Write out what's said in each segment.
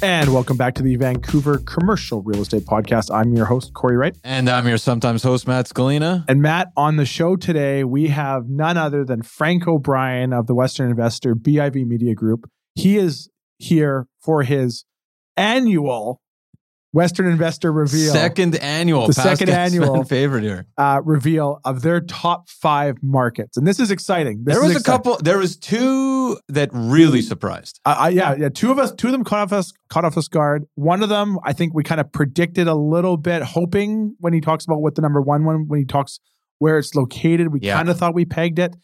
And welcome back to the Vancouver Commercial Real Estate Podcast. I'm your host, Corey Wright. And I'm your sometimes host, Matt Scalina. And Matt, on the show today, we have none other than Frank O'Brien of the Western Investor BIV Media Group. He is here for his annual Western Investor reveal. Second annual. The second annual. favorite here. uh, reveal of their top five markets. And this is exciting. This there was a couple. There was two that really surprised. Uh, uh, yeah, yeah. Two of us, two of them caught off us, caught off us guard. One of them, I think we kind of predicted a little bit, hoping when he talks about what the number one one, when he talks where it's located, we Yeah. kind of thought we pegged it.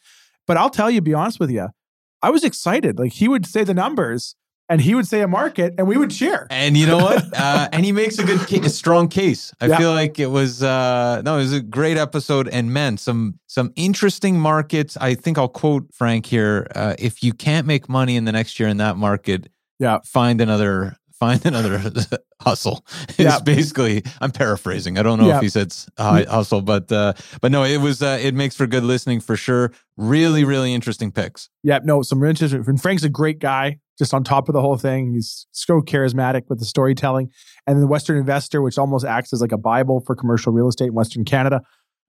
But I'll tell you, be honest with you, I was excited. Like he would say the numbers, and he would say a market, and we would cheer. And you know what? uh, and he makes a good, ca- a strong case. I Yeah. feel like it was uh, no, it was a great episode. And man, some some interesting markets. I think I'll quote Frank here: uh, "If you can't make money in the next year in that market, Yeah. find another." Find another hustle. It's Yeah. basically. I'm paraphrasing. I don't know Yeah. if he said uh, hustle, but uh, but no, it was. Uh, it makes for good listening for sure. Really, really interesting picks. Yeah, no, some interesting. And Frank's a great guy, just on top of the whole thing. He's so charismatic with the storytelling. And the Western Investor, which almost acts as like a Bible for commercial real estate in Western Canada.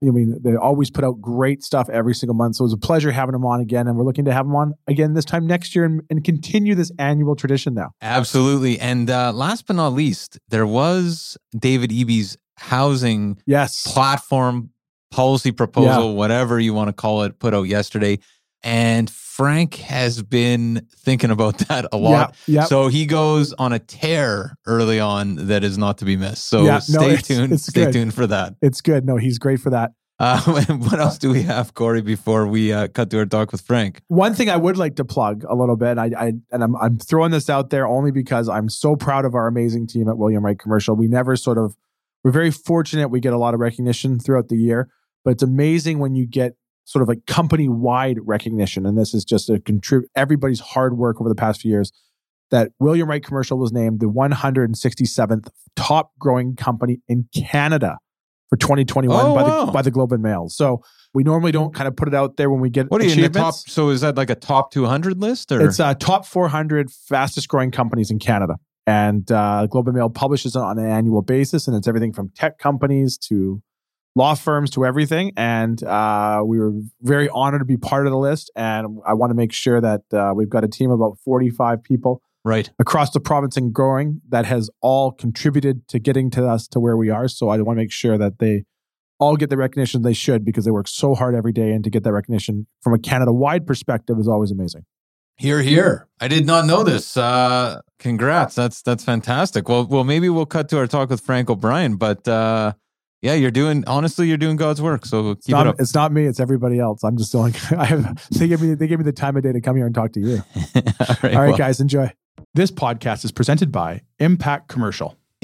I mean, they always put out great stuff every single month. So it was a pleasure having him on again. And we're looking to have him on again this time next year and, and continue this annual tradition now. Absolutely. And uh, last but not least, there was David Eby's housing Yes. platform policy proposal, whatever you want to call it, put out yesterday. And Frank has been thinking about that a lot. Yeah. yeah. So he goes on a tear early on that is not to be missed. So Yeah, no, stay it's- tuned. it's stay good. tuned for that. it's good. No, he's great for that. Uh, what else do we have, Corey, before we uh, cut to our talk with Frank? One thing I would like to plug a little bit, I, I and I'm I'm throwing this out there only because I'm so proud of our amazing team at William Wright Commercial. We never sort of we're very fortunate we get a lot of recognition throughout the year, but it's amazing when you get sort of like company wide recognition, and this is just a contribute everybody's hard work over the past few years. That William Wright Commercial was named the 167th top growing company in Canada for 2021 Oh, by wow. the by the Globe and Mail. So we normally don't kind of put it out there when we get What are you in the top? So is that like a top 200 list or? It's uh, top 400 fastest growing companies in Canada. And uh, Globe and Mail publishes it on an annual basis, and it's everything from tech companies to law firms to everything. And uh, we were very honored to be part of the list. And I want to make sure that uh, we've got a team of about 45 people right. across the province and growing that has all contributed to getting to us to where we are. So I want to make sure that they all get the recognition they should because they work so hard every day. And to get that recognition from a Canada wide perspective is always amazing. Here, here. I did not know this. Uh, congrats. That's that's fantastic. Well, well, maybe we'll cut to our talk with Frank O'Brien. But uh, yeah, you're doing honestly, you're doing God's work. So It's not, it up. it's not me. It's everybody else. I'm just like I have. They give me they give me the time of day to come here and talk to you. All right, All right, well, guys, enjoy. This podcast is presented by Impact Commercial.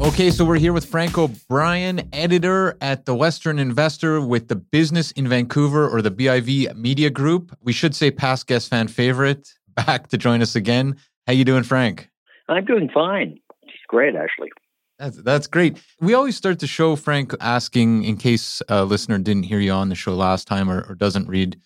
Okay, so we're here with Frank O'Brien, editor at the Western Investor with the Business in Vancouver or the BIV Media Group. We should say past guest fan favorite, back to join us again. How you doing, Frank? I'm doing fine. It's great, actually. That's that's great. We always start the show, Frank, asking in case a listener didn't hear you on the show last time or, or doesn't read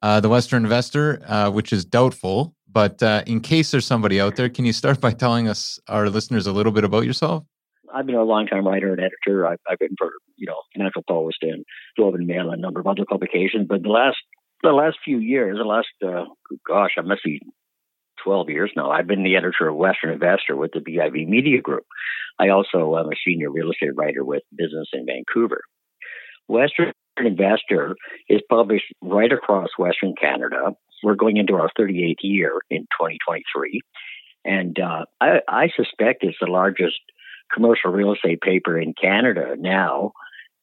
uh, the Western Investor, uh, which is doubtful. But uh, in case there's somebody out there, can you start by telling us, our listeners, a little bit about yourself? I've been a long-time writer and editor. I've, I've written for you know Financial Post and Globe and Mail and a number of other publications. But the last the last few years, the last uh, gosh, I must be 12 years now. I've been the editor of Western Investor with the BIV Media Group. I also am a senior real estate writer with Business in Vancouver. Western Investor is published right across Western Canada. We're going into our 38th year in 2023. And uh, I, I suspect it's the largest commercial real estate paper in Canada now.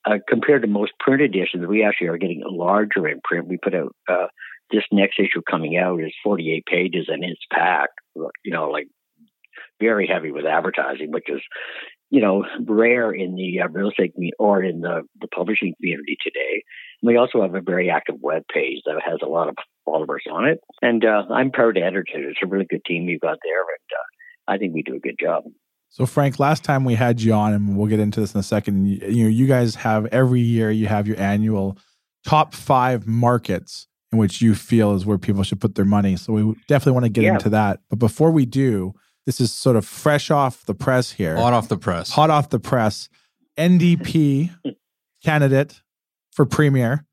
Uh, compared to most print editions, we actually are getting larger in print. We put out uh, this next issue coming out is 48 pages and it's packed, you know, like very heavy with advertising, which is, you know, rare in the uh, real estate community or in the, the publishing community today. And we also have a very active web page that has a lot of followers on it. And uh, I'm proud to edit it. It's a really good team you've got there. And uh, I think we do a good job. So Frank, last time we had you on, and we'll get into this in a second. You, you know, you guys have every year you have your annual top five markets in which you feel is where people should put their money. So we definitely want to get yeah. into that. But before we do, this is sort of fresh off the press here. Hot off the press. Hot off the press. NDP candidate for premier,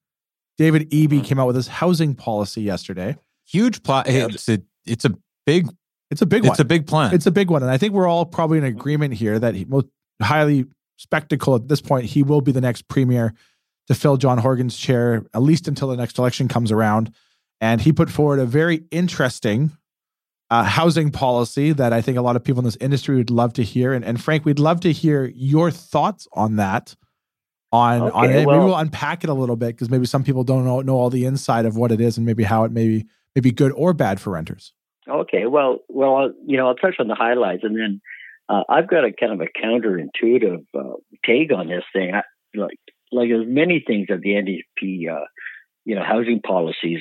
David Eby mm-hmm. came out with his housing policy yesterday. Huge plot. It's a, it's a big. It's a big one. It's a big plan. It's a big one, and I think we're all probably in agreement here that he most highly spectacle at this point. He will be the next premier to fill John Horgan's chair, at least until the next election comes around. And he put forward a very interesting uh, housing policy that I think a lot of people in this industry would love to hear. And, and Frank, we'd love to hear your thoughts on that. On, okay, on it. Well, maybe we'll unpack it a little bit because maybe some people don't know, know all the inside of what it is and maybe how it may be, may be good or bad for renters. Okay, well, well, I'll, you know, I'll touch on the highlights, and then uh, I've got a kind of a counterintuitive uh, take on this thing. I, like, like as many things of the NDP, uh, you know, housing policies,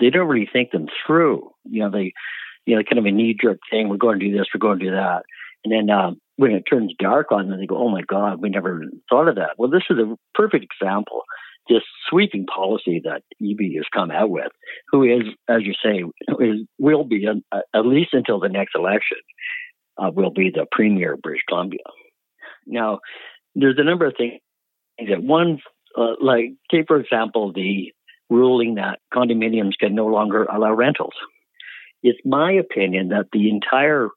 they don't really think them through. You know, they, you know, kind of a knee jerk thing. We're going to do this. We're going to do that. And then um, when it turns dark on them, they go, "Oh my God, we never thought of that." Well, this is a perfect example. This sweeping policy that Eby has come out with, who is, as you say, is, will be uh, at least until the next election, uh, will be the premier of British Columbia. Now, there's a number of things that one, uh, like, take for example, the ruling that condominiums can no longer allow rentals. It's my opinion that the entire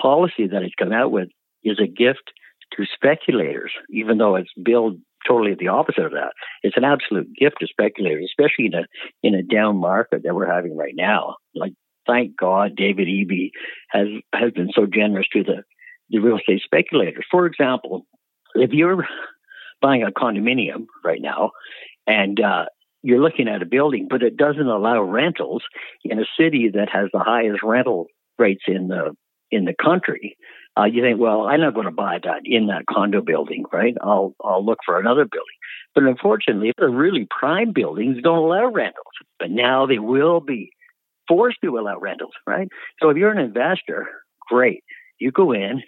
policy that it's come out with is a gift to speculators, even though it's billed totally the opposite of that. It's an absolute gift to speculators, especially in a in a down market that we're having right now. Like, thank God, David Eby has has been so generous to the the real estate speculators. For example, if you're buying a condominium right now, and uh, you're looking at a building, but it doesn't allow rentals in a city that has the highest rental rates in the in the country. Uh, you think, well, I'm not going to buy that in that condo building, right? I'll I'll look for another building. But unfortunately, the really prime buildings don't allow rentals. But now they will be forced to allow rentals, right? So if you're an investor, great. You go in,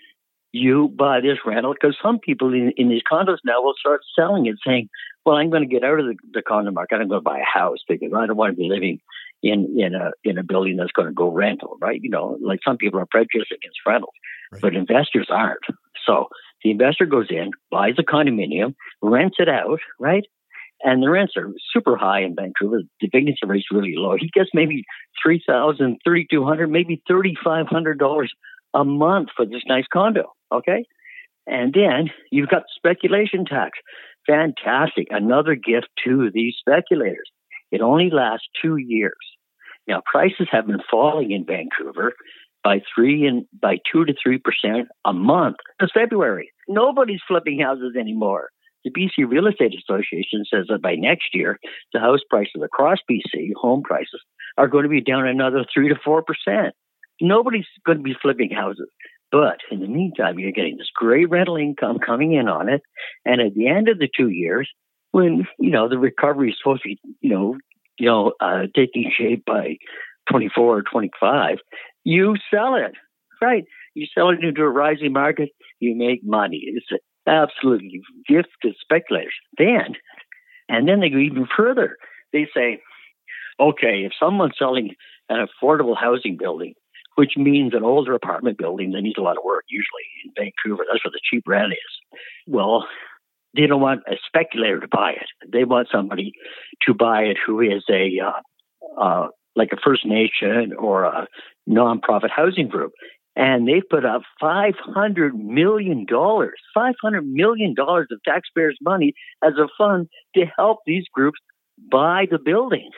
you buy this rental because some people in, in these condos now will start selling it saying, well, I'm going to get out of the, the condo market. I'm going to buy a house because I don't want to be living in, in a, in a building that's going to go rental, right? You know, like some people are prejudiced against rentals, right. but investors aren't. So the investor goes in, buys a condominium, rents it out, right? And the rents are super high in Vancouver. The vacancy rate is really low. He gets maybe three thousand, thirty two hundred, maybe thirty five hundred dollars a month for this nice condo. Okay. And then you've got speculation tax. Fantastic. Another gift to these speculators. It only lasts two years. Now, prices have been falling in Vancouver by three and by two to three percent a month since February. Nobody's flipping houses anymore. The BC Real Estate Association says that by next year, the house prices across BC, home prices, are going to be down another three to four percent. Nobody's going to be flipping houses. But in the meantime, you're getting this great rental income coming in on it. And at the end of the two years, when, you know, the recovery is supposed to be, you know, you know, uh, taking shape by 24 or 25, you sell it, right? You sell it into a rising market. you make money. It's an absolute gift to speculators. Then, and then they go even further. They say, okay, if someone's selling an affordable housing building, which means an older apartment building that needs a lot of work, usually in Vancouver, that's where the cheap rent is. Well, they don't want a speculator to buy it. They want somebody to buy it who is a uh, uh, like a First Nation or a nonprofit housing group. And they've put up $500 million, $500 million of taxpayers' money as a fund to help these groups buy the building.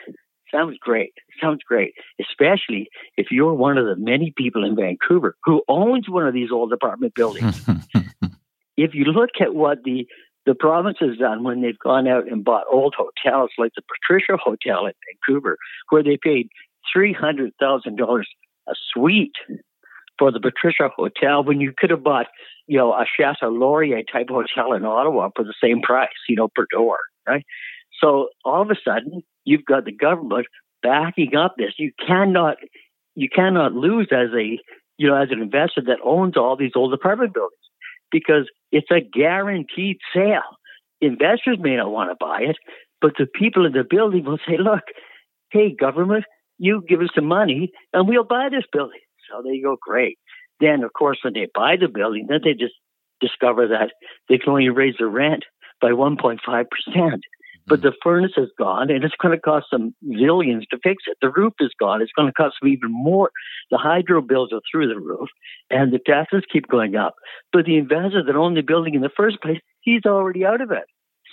Sounds great. Sounds great. Especially if you're one of the many people in Vancouver who owns one of these old apartment buildings. if you look at what the the province has done when they've gone out and bought old hotels like the Patricia Hotel in Vancouver, where they paid three hundred thousand dollars a suite for the Patricia Hotel when you could have bought, you know, a Chateau Laurier type hotel in Ottawa for the same price, you know, per door, right? So all of a sudden, you've got the government backing up this. You cannot, you cannot lose as a, you know, as an investor that owns all these old apartment buildings because it's a guaranteed sale. Investors may not want to buy it, but the people in the building will say, look, hey, government, you give us some money and we'll buy this building. So they go, great. Then, of course, when they buy the building, then they just discover that they can only raise the rent by 1.5%. But the furnace is gone and it's going to cost them zillions to fix it. The roof is gone. It's going to cost them even more. The hydro bills are through the roof and the taxes keep going up. But the investor that owned the building in the first place, he's already out of it.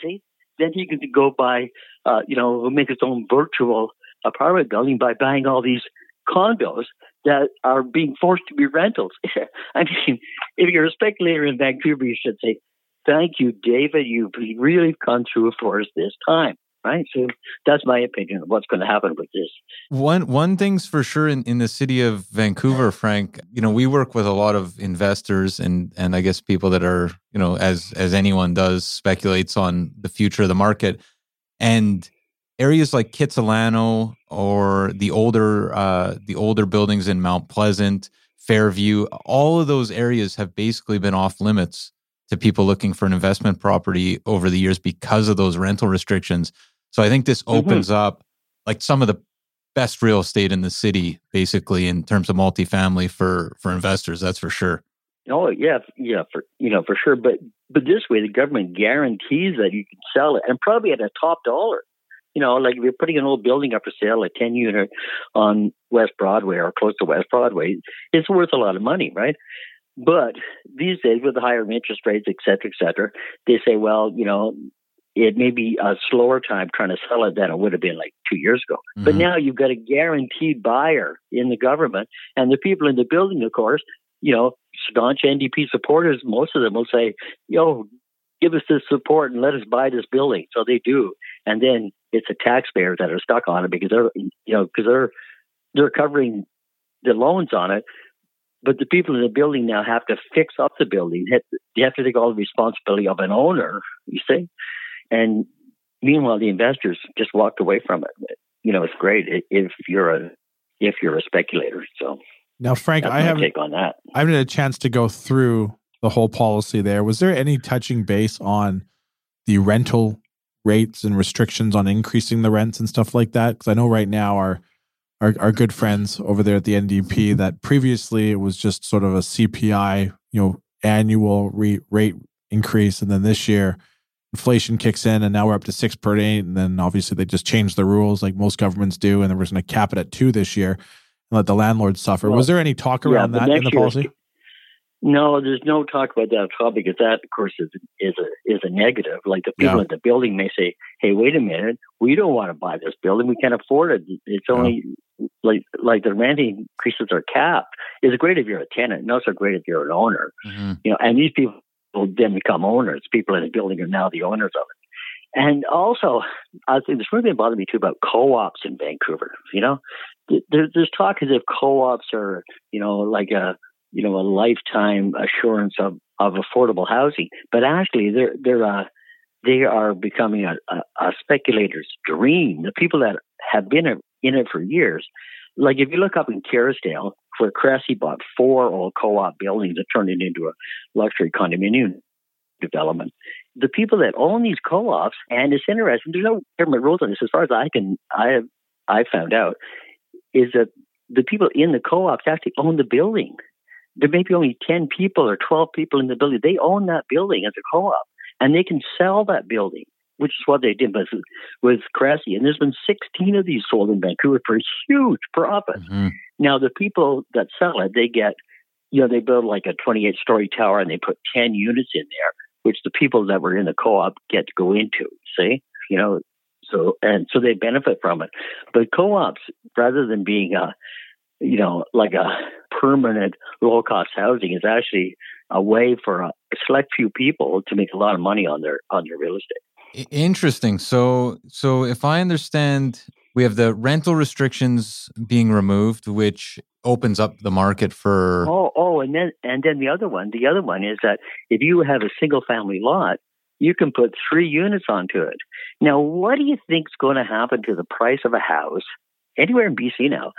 See? Then he can go buy, uh, you know, make his own virtual apartment building by buying all these condos that are being forced to be rentals. I mean, if you're a speculator in Vancouver, you should say, thank you, David. You've really come through for us this time. Right. So that's my opinion of what's going to happen with this. One one thing's for sure in, in the city of Vancouver, Frank, you know, we work with a lot of investors and and I guess people that are, you know, as as anyone does, speculates on the future of the market. And areas like Kitsilano or the older uh, the older buildings in Mount Pleasant, Fairview, all of those areas have basically been off limits to people looking for an investment property over the years because of those rental restrictions. So I think this mm-hmm. opens mm-hmm. up like some of the best real estate in the city, basically in terms of multifamily for for investors. That's for sure. Oh yeah, yeah, for you know for sure. But but this way, the government guarantees that you can sell it, and probably at a top dollar. You know, like if you're putting an old building up for sale, a ten unit on West Broadway or close to West Broadway, it's worth a lot of money, right? But these days, with the higher interest rates, et cetera, et cetera, they say, well, you know, it may be a slower time trying to sell it than it would have been like two years ago. Mm-hmm. But now you've got a guaranteed buyer in the government, and the people in the building, of course, you know, staunch NDP supporters, most of them will say, yo, give us this support and let us buy this building. So they do. And then it's the taxpayers that are stuck on it because they're, you know, because they're, they're covering the loans on it but the people in the building now have to fix up the building. They have to take all the responsibility of an owner, you see. And meanwhile, the investors just walked away from it. You know, it's great if you're a if you're a speculator. So now, Frank, I haven't take on that. I haven't had a chance to go through the whole policy there. Was there any touching base on the rental rates and restrictions on increasing the rents and stuff like that? Because I know right now our our, our good friends over there at the NDP that previously it was just sort of a CPI, you know, annual re- rate increase, and then this year inflation kicks in, and now we're up to six per eight, and then obviously they just changed the rules like most governments do, and they are going to cap it at two this year and let the landlords suffer. Well, was there any talk around yeah, that in the policy? No, there's no talk about that at all because that, of course, is is a is a negative. Like the people yeah. at the building may say, "Hey, wait a minute, we don't want to buy this building. We can't afford it. It's only like like the rent increases are capped. It's great if you're a tenant, not so great if you're an owner. Mm-hmm. You know, and these people will then become owners. People in the building are now the owners of it. And also, I think there's something bothered me too about co-ops in Vancouver. You know, there, there's talk as if co-ops are, you know, like a you know, a lifetime assurance of, of affordable housing. But actually, they're they're uh, they are becoming a, a, a speculator's dream. The people that have been in it for years, like if you look up in Kerrisdale, where Cressey bought four old co-op buildings and turned it into a luxury condominium development. The people that own these co-ops, and it's interesting, there's no government rules on this. As far as I can, I have, I found out, is that the people in the co-ops actually own the building. There may be only ten people or twelve people in the building. They own that building as a co-op, and they can sell that building which is what they did with, with Cressey. And there's been 16 of these sold in Vancouver for a huge profit. Mm-hmm. Now, the people that sell it, they get, you know, they build like a 28 story tower and they put 10 units in there, which the people that were in the co op get to go into. See? You know, so, and so they benefit from it. But co ops, rather than being a, you know, like a permanent low cost housing, is actually a way for a select few people to make a lot of money on their on their real estate. Interesting. So, so if I understand, we have the rental restrictions being removed, which opens up the market for. Oh, oh, and then and then the other one, the other one is that if you have a single family lot, you can put three units onto it. Now, what do you think is going to happen to the price of a house anywhere in BC now?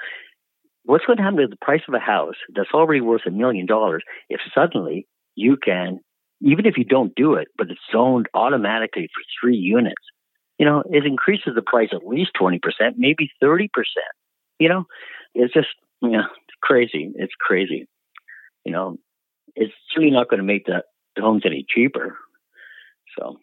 What's going to happen to the price of a house that's already worth a million dollars if suddenly you can even if you don't do it, but it's zoned automatically for three units, you know, it increases the price at least 20%, maybe 30%. You know, it's just, you know, crazy. It's crazy. You know, it's really not going to make the, the homes any cheaper. So,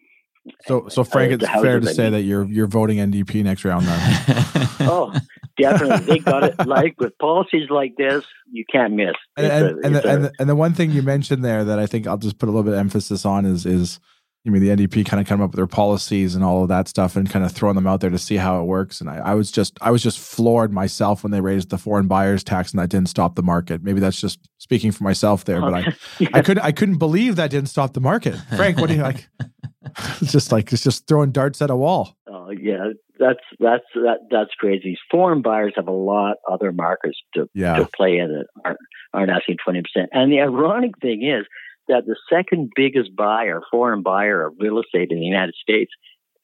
so, so Frank, it's fair to say that you're you're voting NDP next round, then. oh, definitely. They got it. Like with policies like this, you can't miss. And and, a, and, the, a, and, the, and the one thing you mentioned there that I think I'll just put a little bit of emphasis on is is you mean the NDP kind of come up with their policies and all of that stuff and kind of throwing them out there to see how it works. And I, I was just I was just floored myself when they raised the foreign buyers tax and that didn't stop the market. Maybe that's just speaking for myself there, but I yeah. I couldn't I couldn't believe that didn't stop the market. Frank, what do you like? it's just like it's just throwing darts at a wall. Oh yeah, that's that's that that's crazy. Foreign buyers have a lot other markers to yeah. to play in that aren't, aren't asking twenty percent. And the ironic thing is that the second biggest buyer, foreign buyer of real estate in the United States,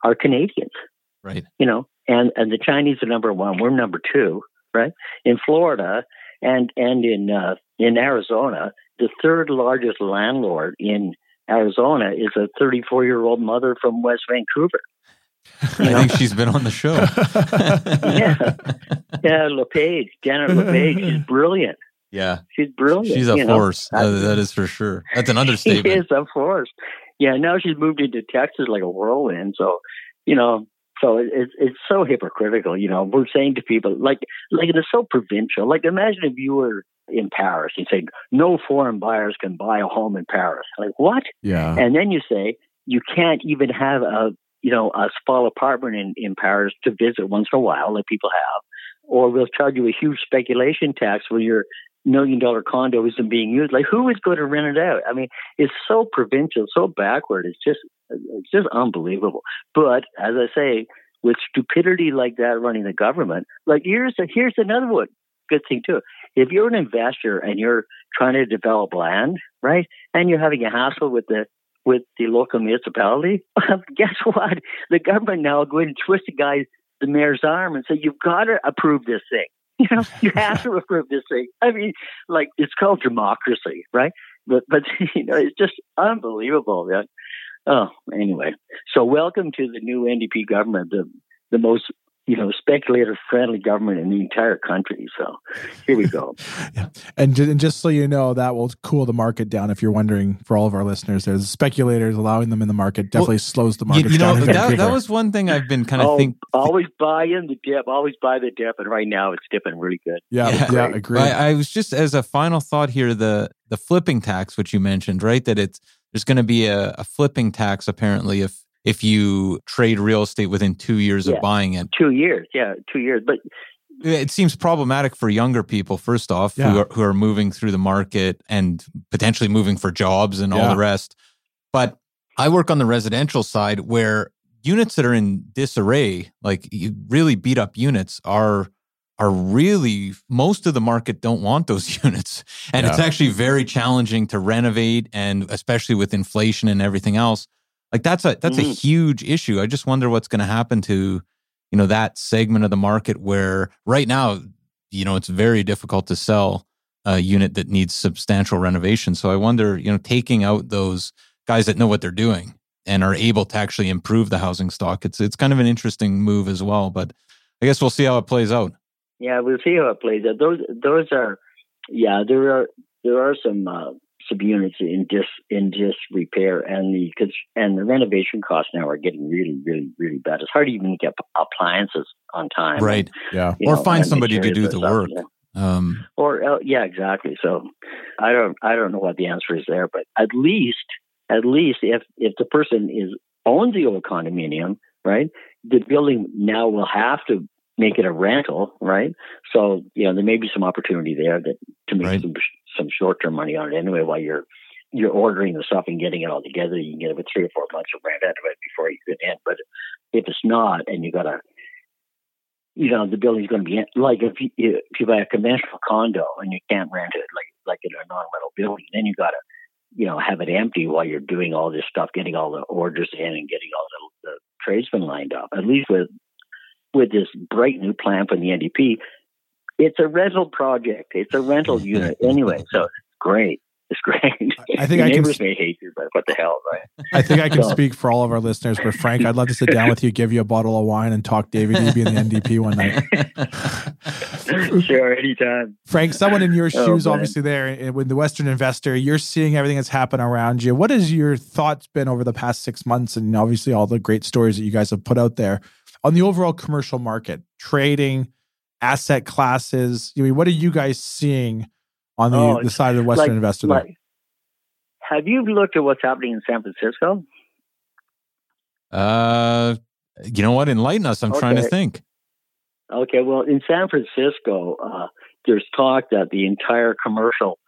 are Canadians. Right. You know, and and the Chinese are number one. We're number two. Right. In Florida and and in uh, in Arizona, the third largest landlord in Arizona is a 34 year old mother from West Vancouver. I know? think she's been on the show. yeah, yeah, LePage, Janet LePage, she's brilliant. Yeah, she's brilliant. She's a force. That, that is for sure. That's an understatement. She is a force. Yeah, now she's moved into Texas like a whirlwind. So, you know, so it's it's so hypocritical. You know, we're saying to people like like it's so provincial. Like imagine if you were in Paris. and say no foreign buyers can buy a home in Paris. Like what? Yeah. And then you say you can't even have a you know a small apartment in in Paris to visit once in a while, like people have, or we'll charge you a huge speculation tax when your million dollar condo isn't being used. Like who is going to rent it out? I mean, it's so provincial, so backward. It's just it's just unbelievable. But as I say, with stupidity like that running the government, like here's a, here's another one good thing too. If you're an investor and you're trying to develop land, right, and you're having a hassle with the with the local municipality, guess what? The government now will go and twist the guy's the mayor's arm, and say you've got to approve this thing. You know, you have to approve this thing. I mean, like it's called democracy, right? But but you know, it's just unbelievable. That oh, anyway. So welcome to the new NDP government, the the most you know, speculator friendly government in the entire country. So here we go. yeah. And, and just so you know, that will cool the market down. If you're wondering, for all of our listeners, there's speculators allowing them in the market definitely well, slows the market you, you know, that, that, was one thing I've been kind of oh, think. Always buy in the dip. Always buy the dip. And right now it's dipping really good. Yeah. Yeah. yeah agree. I, I was just, as a final thought here, the, the flipping tax, which you mentioned, right? That it's, there's going to be a, a flipping tax apparently if if you trade real estate within two years yeah. of buying it. Two years, yeah, two years. But it seems problematic for younger people, first off, yeah. who, are, who are moving through the market and potentially moving for jobs and yeah. all the rest. But I work on the residential side where units that are in disarray, like really beat up units, are are really most of the market don't want those units and yeah. it's actually very challenging to renovate and especially with inflation and everything else like that's a that's mm-hmm. a huge issue. I just wonder what's going to happen to you know that segment of the market where right now you know it's very difficult to sell a unit that needs substantial renovation. So I wonder, you know, taking out those guys that know what they're doing and are able to actually improve the housing stock. It's it's kind of an interesting move as well. But I guess we'll see how it plays out. Yeah, we'll see how it plays out. Those those are, yeah, there are there are some uh, some units in dis in disrepair, and the and the renovation costs now are getting really really really bad. It's hard to even get appliances on time. Right. Yeah. Or know, find somebody to do the work. Yeah. Um, or uh, yeah, exactly. So I don't I don't know what the answer is there, but at least at least if if the person is owns the old condominium, right, the building now will have to make it a rental, right? So you know there may be some opportunity there that to make right. some some short term money on it anyway while you're you're ordering the stuff and getting it all together. You can get it with three or four months of rent out of it before you get in. But if it's not, and you got to you know the building's going to be like if you if you buy a conventional condo and you can't rent it like like in a non-rental building, then you got to you know have it empty while you're doing all this stuff, getting all the orders in and getting all the, the tradesmen lined up. At least with with this bright new plan from the NDP, it's a rental project. It's a rental unit anyway, so it's great. It's great. I think Your I neighbors can, may hate you, but what the hell, right? I think I can so, speak for all of our listeners. But Frank, I'd love to sit down with you, give you a bottle of wine, and talk David Eby and the NDP one night. sure, anytime. Frank, someone in your oh, shoes, oh, obviously there eh, with the Western investor, you're seeing everything that's happened around you. What has your thoughts been over the past six months, and obviously all the great stories that you guys have put out there on the overall commercial market, trading, asset classes? I mean, what are you guys seeing? on the, oh, the side of the Western like, investor there. Like, have you looked at what's happening in San Francisco? Uh, you know what? Enlighten us. I'm okay. trying to think. Okay, well, in San Francisco, uh, there's talk that the entire commercial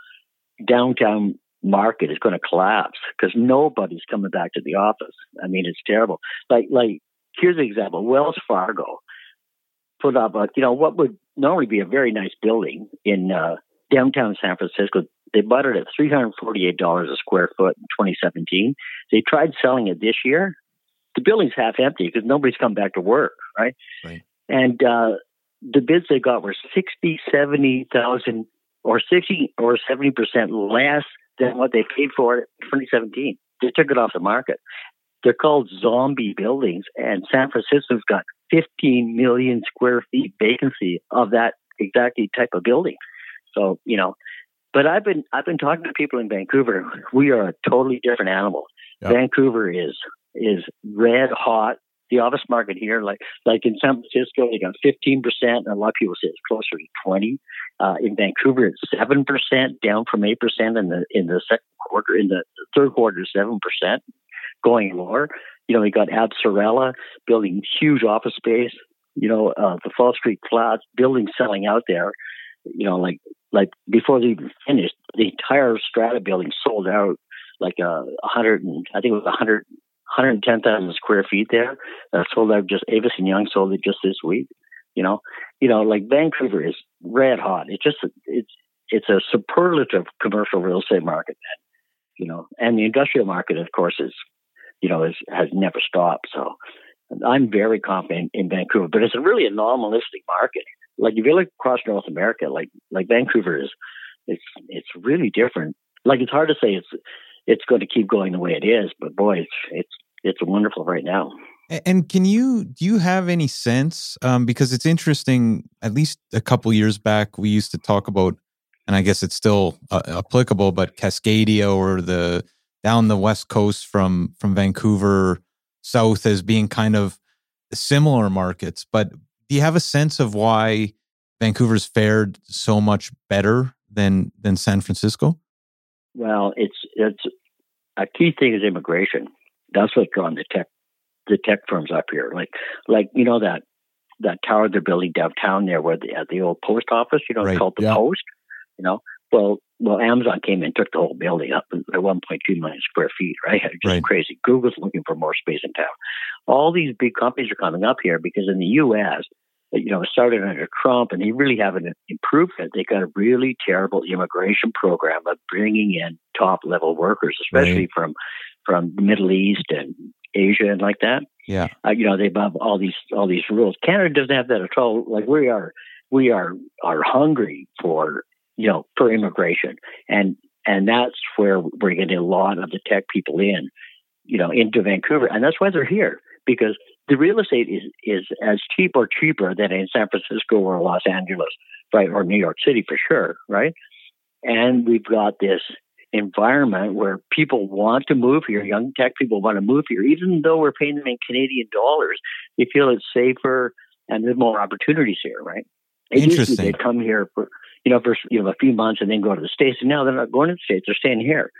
downtown market is going to collapse because nobody's coming back to the office. I mean, it's terrible. Like, like here's an example: Wells Fargo put up a, you know, what would normally be a very nice building in uh, downtown San Francisco. They bought it at $348 a square foot in 2017. They tried selling it this year. The building's half empty because nobody's come back to work, right? Right. And uh, the bids they got were 60, 70,000 or 60 or 70% less than what they paid for it in 2017. They took it off the market. They're called zombie buildings, and San Francisco's got 15 million square feet vacancy of that exactly type of building. So you know, but I've been I've been talking to people in Vancouver. We are a totally different animal. Yep. Vancouver is is red hot. The office market here, like like in San Francisco, they got fifteen percent, and a lot of people say it's closer to twenty. Uh, in Vancouver, it's seven percent, down from eight percent in the in the second quarter. In the third quarter, seven percent, going lower. You know, we got Ab Sorella building huge office space. You know, uh, the Fall Street Flats buildings selling out there you know, like like before they even finished, the entire Strata building sold out like a uh, hundred and I think it was a hundred hundred and ten thousand square feet there. Uh, sold out just Avison Young sold it just this week. You know, you know, like Vancouver is red hot. It's just it's it's a superlative commercial real estate market, you know, and the industrial market, of course, is you know is has never stopped. So I'm very confident in Vancouver, but it's a really anomalistic market like if you look across North America, like like Vancouver is, it's it's really different. Like it's hard to say it's it's going to keep going the way it is, but boy, it's it's it's wonderful right now. And can you do you have any sense? Um, because it's interesting. At least a couple years back, we used to talk about, and I guess it's still uh, applicable, but Cascadia or the down the west coast from from Vancouver south as being kind of similar markets. But do you have a sense of why Vancouver's fared so much better than than San Francisco? Well, it's it's a key thing is immigration. That's what's drawn the tech the tech firms up here. Like like you know that that tower they're building downtown there where the the old post office, you know, right. it's called the yeah. Post. You know, well, well, Amazon came in, took the whole building up at 1.2 million square feet, right? Just right. crazy. Google's looking for more space in town. All these big companies are coming up here because in the U.S., you know, started under Trump, and he really haven't improved it. They got a really terrible immigration program of bringing in top level workers, especially right. from from the Middle East and Asia and like that. Yeah, uh, you know, they have all these all these rules. Canada doesn't have that at all. Like we are, we are are hungry for you know, for immigration. And and that's where we're getting a lot of the tech people in, you know, into Vancouver. And that's why they're here because the real estate is is as cheap or cheaper than in San Francisco or Los Angeles, right, or New York City for sure, right? And we've got this environment where people want to move here, young tech people want to move here, even though we're paying them in Canadian dollars. They feel it's safer and there's more opportunities here, right? It Interesting. They come here for you know for you know a few months and then go to the states. And now they're not going to the states; they're staying here.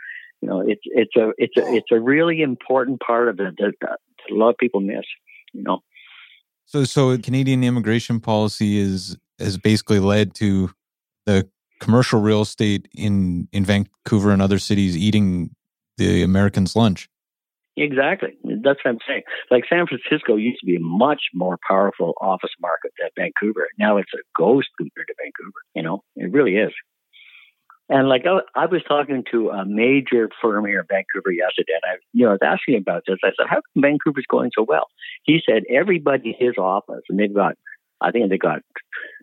You know, it's it's a it's a it's a really important part of it that, that a lot of people miss. You know. So, so Canadian immigration policy is has basically led to the commercial real estate in in Vancouver and other cities eating the Americans' lunch. Exactly. That's what I'm saying. Like San Francisco used to be a much more powerful office market than Vancouver. Now it's a ghost compared to Vancouver. You know, it really is. And like I, I was talking to a major firm here in Vancouver yesterday, and I, you know, I was asking about this. I said, "How come Vancouver's going so well?" He said, "Everybody in his office, and they've got, I think they got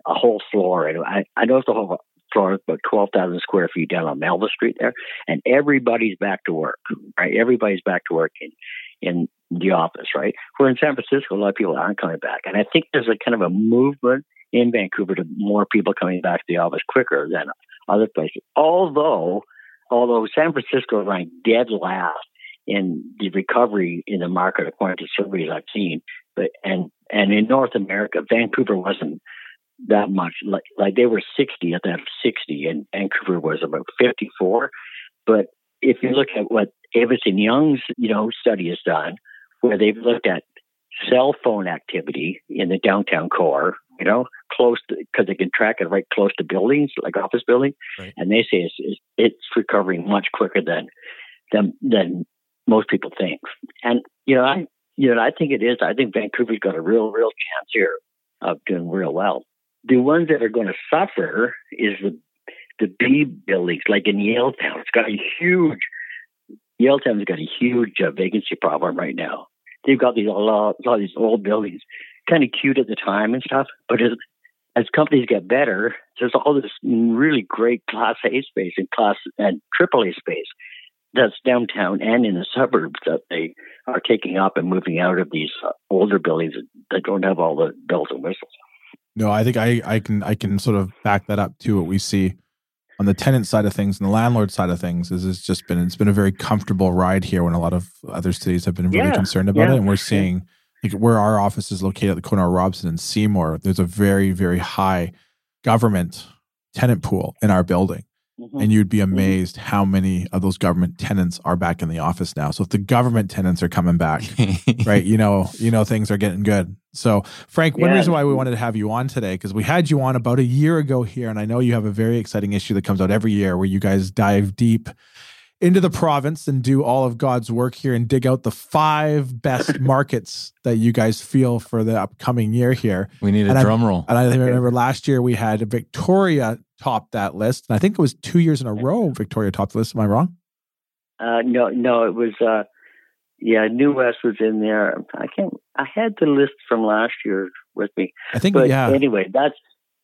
a whole floor. I, I know it's the whole floor, about twelve thousand square feet down on Melville Street there, and everybody's back to work. Right, everybody's back to work in in the office. Right, where in San Francisco, a lot of people aren't coming back, and I think there's a kind of a movement in Vancouver to more people coming back to the office quicker than other places. Although, although San Francisco ranked dead last in the recovery in the market according to surveys I've seen, but and and in North America, Vancouver wasn't that much like like they were 60 at that 60 and Vancouver was about 54 but if you look at what Avison Young's you know study has done where they've looked at cell phone activity in the downtown core you know, close because they can track it right close to buildings, like office buildings, right. and they say it's, it's, it's recovering much quicker than than than most people think. And you know, I you know, I think it is. I think Vancouver's got a real, real chance here of doing real well. The ones that are going to suffer is the the B buildings, like in Yaletown. It's got a huge Yaletown's got a huge uh, vacancy problem right now. They've got these a lot, a lot of these old buildings kind of cute at the time and stuff. But as, as companies get better, there's all this really great Class A space and Class and AAA space that's downtown and in the suburbs that they are taking up and moving out of these uh, older buildings that don't have all the bells and whistles. No, I think I, I can I can sort of back that up too. What we see on the tenant side of things and the landlord side of things is it's just been it's been a very comfortable ride here when a lot of other cities have been really yeah, concerned about yeah. it, and we're seeing like where our office is located at the corner of Robson and Seymour, there's a very, very high government tenant pool in our building. Mm-hmm. And you'd be mm-hmm. amazed mm-hmm. how many of those government tenants are back in the office now. So if the government tenants are coming back, right, you know, you know things are getting good. So Frank, one yeah. reason why we wanted to have you on today because we had you on about a year ago here, and I know you have a very exciting issue that comes out every year where you guys dive deep into the province and do all of God's work here and dig out the five best markets that you guys feel for the upcoming year here. We need a and drum I, roll. And I remember last year we had Victoria top that list. And I think it was two years in a row Victoria topped the list. Am I wrong? Uh, no, no, it was, uh, yeah, New West was in there. I can't, I had the list from last year with me. I think, but yeah. Anyway, that's,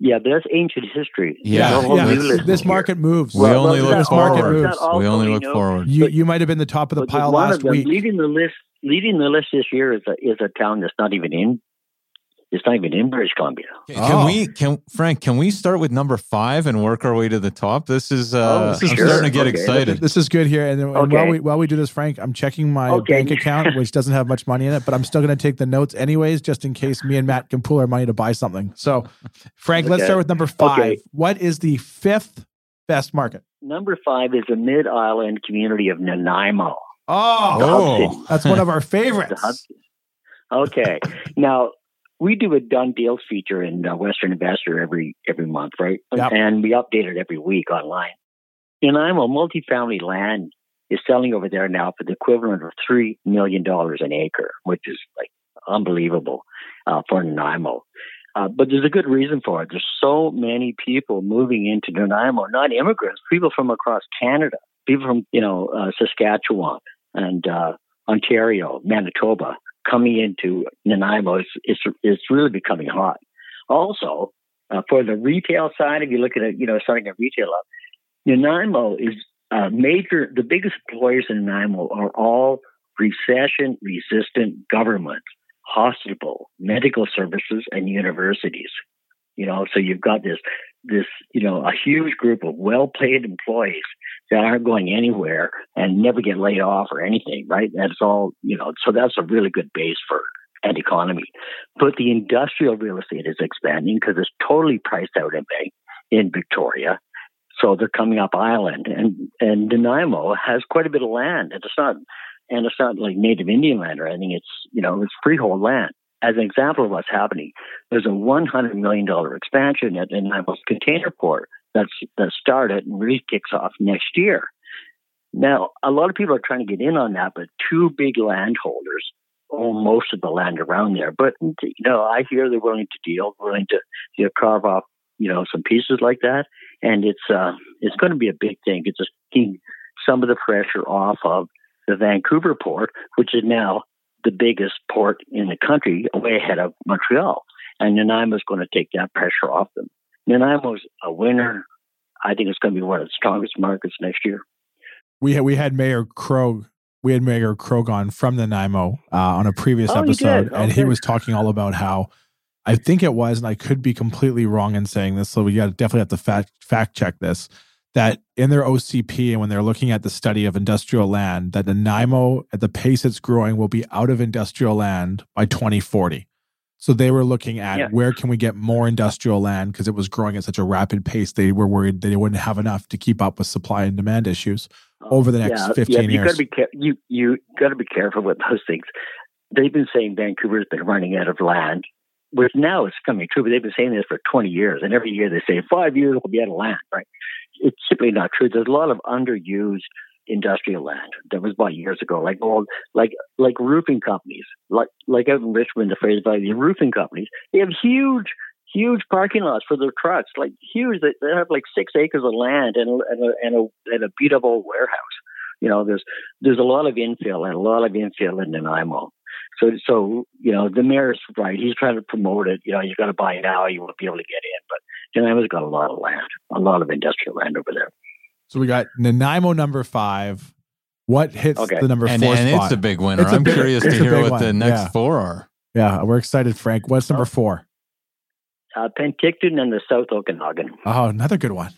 yeah, but that's ancient history. Yeah, yeah. This, this market moves. We well, only look forward. We only look know, forward. You you might have been the top of the pile last them, week. Leading the list, leading the list this year is a is a town that's not even in it's not even in British Columbia. Can, oh. we, can Frank? Can we start with number five and work our way to the top? This is, uh, oh, I'm sure. starting to get okay. excited. This is good here. And, and okay. while we while we do this, Frank, I'm checking my okay. bank account, which doesn't have much money in it, but I'm still going to take the notes anyways, just in case me and Matt can pull our money to buy something. So, Frank, let's start with number five. What is the fifth best market? Number five is the Mid Island community of Nanaimo. Oh, oh. that's one of our favorites. Okay. now, we do a done deals feature in uh, Western Investor every every month, right? Yep. And we update it every week online. Nanaimo multifamily land is selling over there now for the equivalent of three million dollars an acre, which is like unbelievable uh, for Nanaimo. Uh, but there's a good reason for it. There's so many people moving into Nanaimo, not immigrants, people from across Canada, people from you know uh, Saskatchewan and uh, Ontario, Manitoba, coming into Nanaimo is, is, is really becoming hot. Also, Uh, for the retail side, if you look at it, you know, starting a retail up, Nanaimo is uh, major. The biggest employers in Nanaimo are all recession-resistant governments, hospital, medical services, and universities. You know, so you've got this this you know a huge group of well-paid employees that aren't going anywhere and never get laid off or anything, right? That's all you know. So that's a really good base for an economy. But the industrial real estate is expanding because it's totally priced out in in Victoria. So they're coming up island, and and Nanaimo has quite a bit of land, and it's not and it's not like native Indian land or anything. It's you know it's freehold land as an example of what's happening, there's a $100 million expansion at Nanaimo's container port that's that started and really kicks off next year. Now, a lot of people are trying to get in on that, but two big landholders own most of the land around there. But you know, I hear they're willing to deal, willing to you know, carve off you know some pieces like that, and it's uh, it's going to be a big thing. It's just taking some of the pressure off of the Vancouver port, which is now the biggest port in the country, way ahead of Montreal. And Nanaimo's going to take that pressure off them. Nanaimo's a winner. I think it's going to be one of the strongest markets next year. We had, we had Mayor Krog. We had Mayor Krog on from Nanaimo uh, on a previous oh, episode, okay. and he was talking all about how I think it was, and I could be completely wrong in saying this, so we got definitely have to fact fact check this that in their OCP and when they're looking at the study of industrial land, that Nanaimo, at the pace it's growing, will be out of industrial land by 2040. So they were looking at Yeah. where can we get more industrial land because it was growing at such a rapid pace. They were worried they wouldn't have enough to keep up with supply and demand issues oh, over the next yeah, 15 yeah, you years. Gotta be care- you you got to be careful with those things. They've been saying Vancouver's been running out of land, which now is coming true. But they've been saying this for 20 years, and every year they say five years we'll be out of land. Right? It's simply not true. There's a lot of underused industrial land that was bought years ago, like old, like like roofing companies, like like out in Richmond, the Fraser Valley, the roofing companies. They have huge huge parking lots for their trucks, like huge. They, they have like six acres of land and and a, and a, and a beat up old warehouse. You know, there's there's a lot of infill and a lot of infill in Nanaimo. So so you know the mayor's right. He's trying to promote it. You know, you got to buy now. You won't be able to get in. But Nanaimo's got a lot of land, a lot of industrial land over there. so we got Nanaimo number five. What hits Okay. the number and, four and spot? it's a big winner. It's a I'm big- curious to hear big what the next yeah. four are. yeah, we're excited, Frank. What's number four? Uh, Penticton and the South Okanagan. Oh, another good one.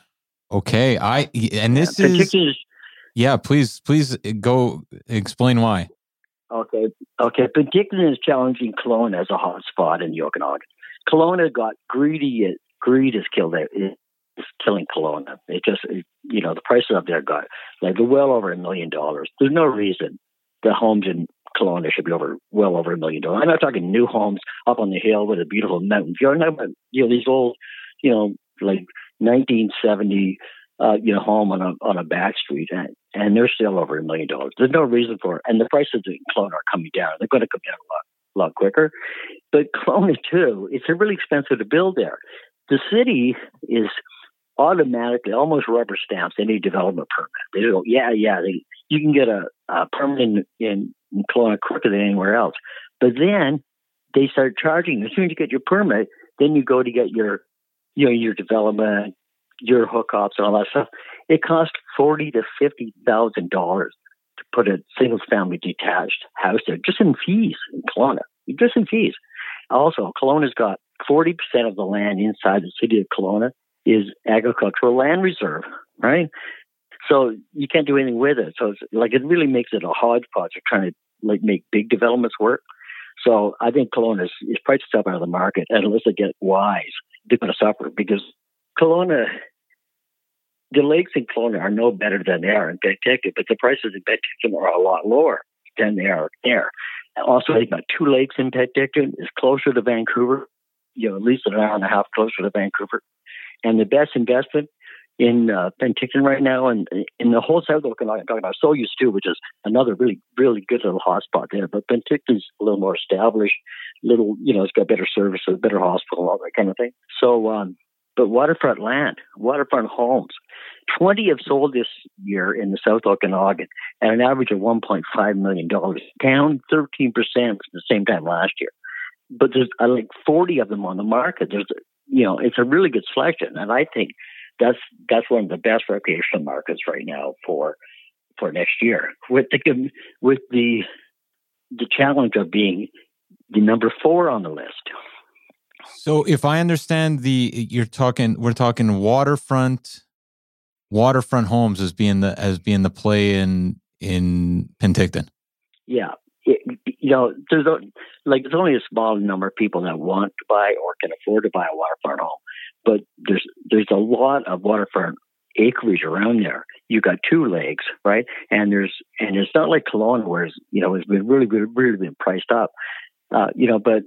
Okay, I and this Yeah, is yeah. Please, please go explain why. Okay. Okay. Penticton is challenging Kelowna as a hot spot in the Okanagan. Kelowna got greedy. Greed is killed killing Kelowna. It just, it, you know, the prices up there got like well over a million dollars. There's no reason the homes in Kelowna should be over well over a million dollars. I'm not talking new homes up on the hill with a beautiful mountain view. I'm talking about you know these old, you know, like 1970 uh, you know, home on a on a back street, and, and they're still over a million dollars. There's no reason for it, and the prices in Kelowna are coming down. They're going to come down a lot, lot quicker. But Kelowna too, it's really expensive to build there. The city is automatically almost rubber stamps any development permit. They go, yeah, yeah, they, you can get a, a permit in, in, in Kelowna quicker than anywhere else. But then they start charging. As soon as you get your permit, then you go to get your, you know, your development, your hookups and all that stuff. It costs forty to fifty thousand dollars to put a single family detached house there, just in fees in Kelowna, just in fees. Also, Kelowna's got forty percent of the land inside the city of Kelowna is agricultural land reserve, right? So you can't do anything with it. So it's like it really makes it a hodgepodge of trying to like make big developments work. So I think Kelowna is, priced itself out of the market, unless they get wise, they're going to suffer because Kelowna, the lakes in Kelowna are no better than they are in Penticton, but the prices in Penticton are a lot lower than they are there. Also, they've got two lakes in Penticton. It's closer to Vancouver, you know, at least an hour and a half closer to Vancouver. And the best investment in uh, Penticton right now, and in the whole South Okanagan, I'm talking about Osoyoos too, which is another really, really good little hotspot there. But Penticton's a little more established, little, you know, it's got better services, better hospital, all that kind of thing. So, um, but waterfront land, waterfront homes, 20 have sold this year in the South Okanagan at an average of $1.5 million, down 13% from the same time last year. But there's uh, like 40 of them on the market. There's you know, it's a really good selection, and I think that's that's one of the best recreational markets right now for for next year. With the with the the challenge of being the number four on the list. So, if I understand the, you're talking, we're talking waterfront, waterfront homes as being the as being the play in in Penticton. Yeah, it, you know, there's a, like there's only a small number of people that want to buy or can afford to buy a waterfront home, but there's there's a lot of waterfront acreage around there. You got two legs, right? And there's and it's not like Kelowna where it's, you know it's been really good, really been priced up, uh, you know. But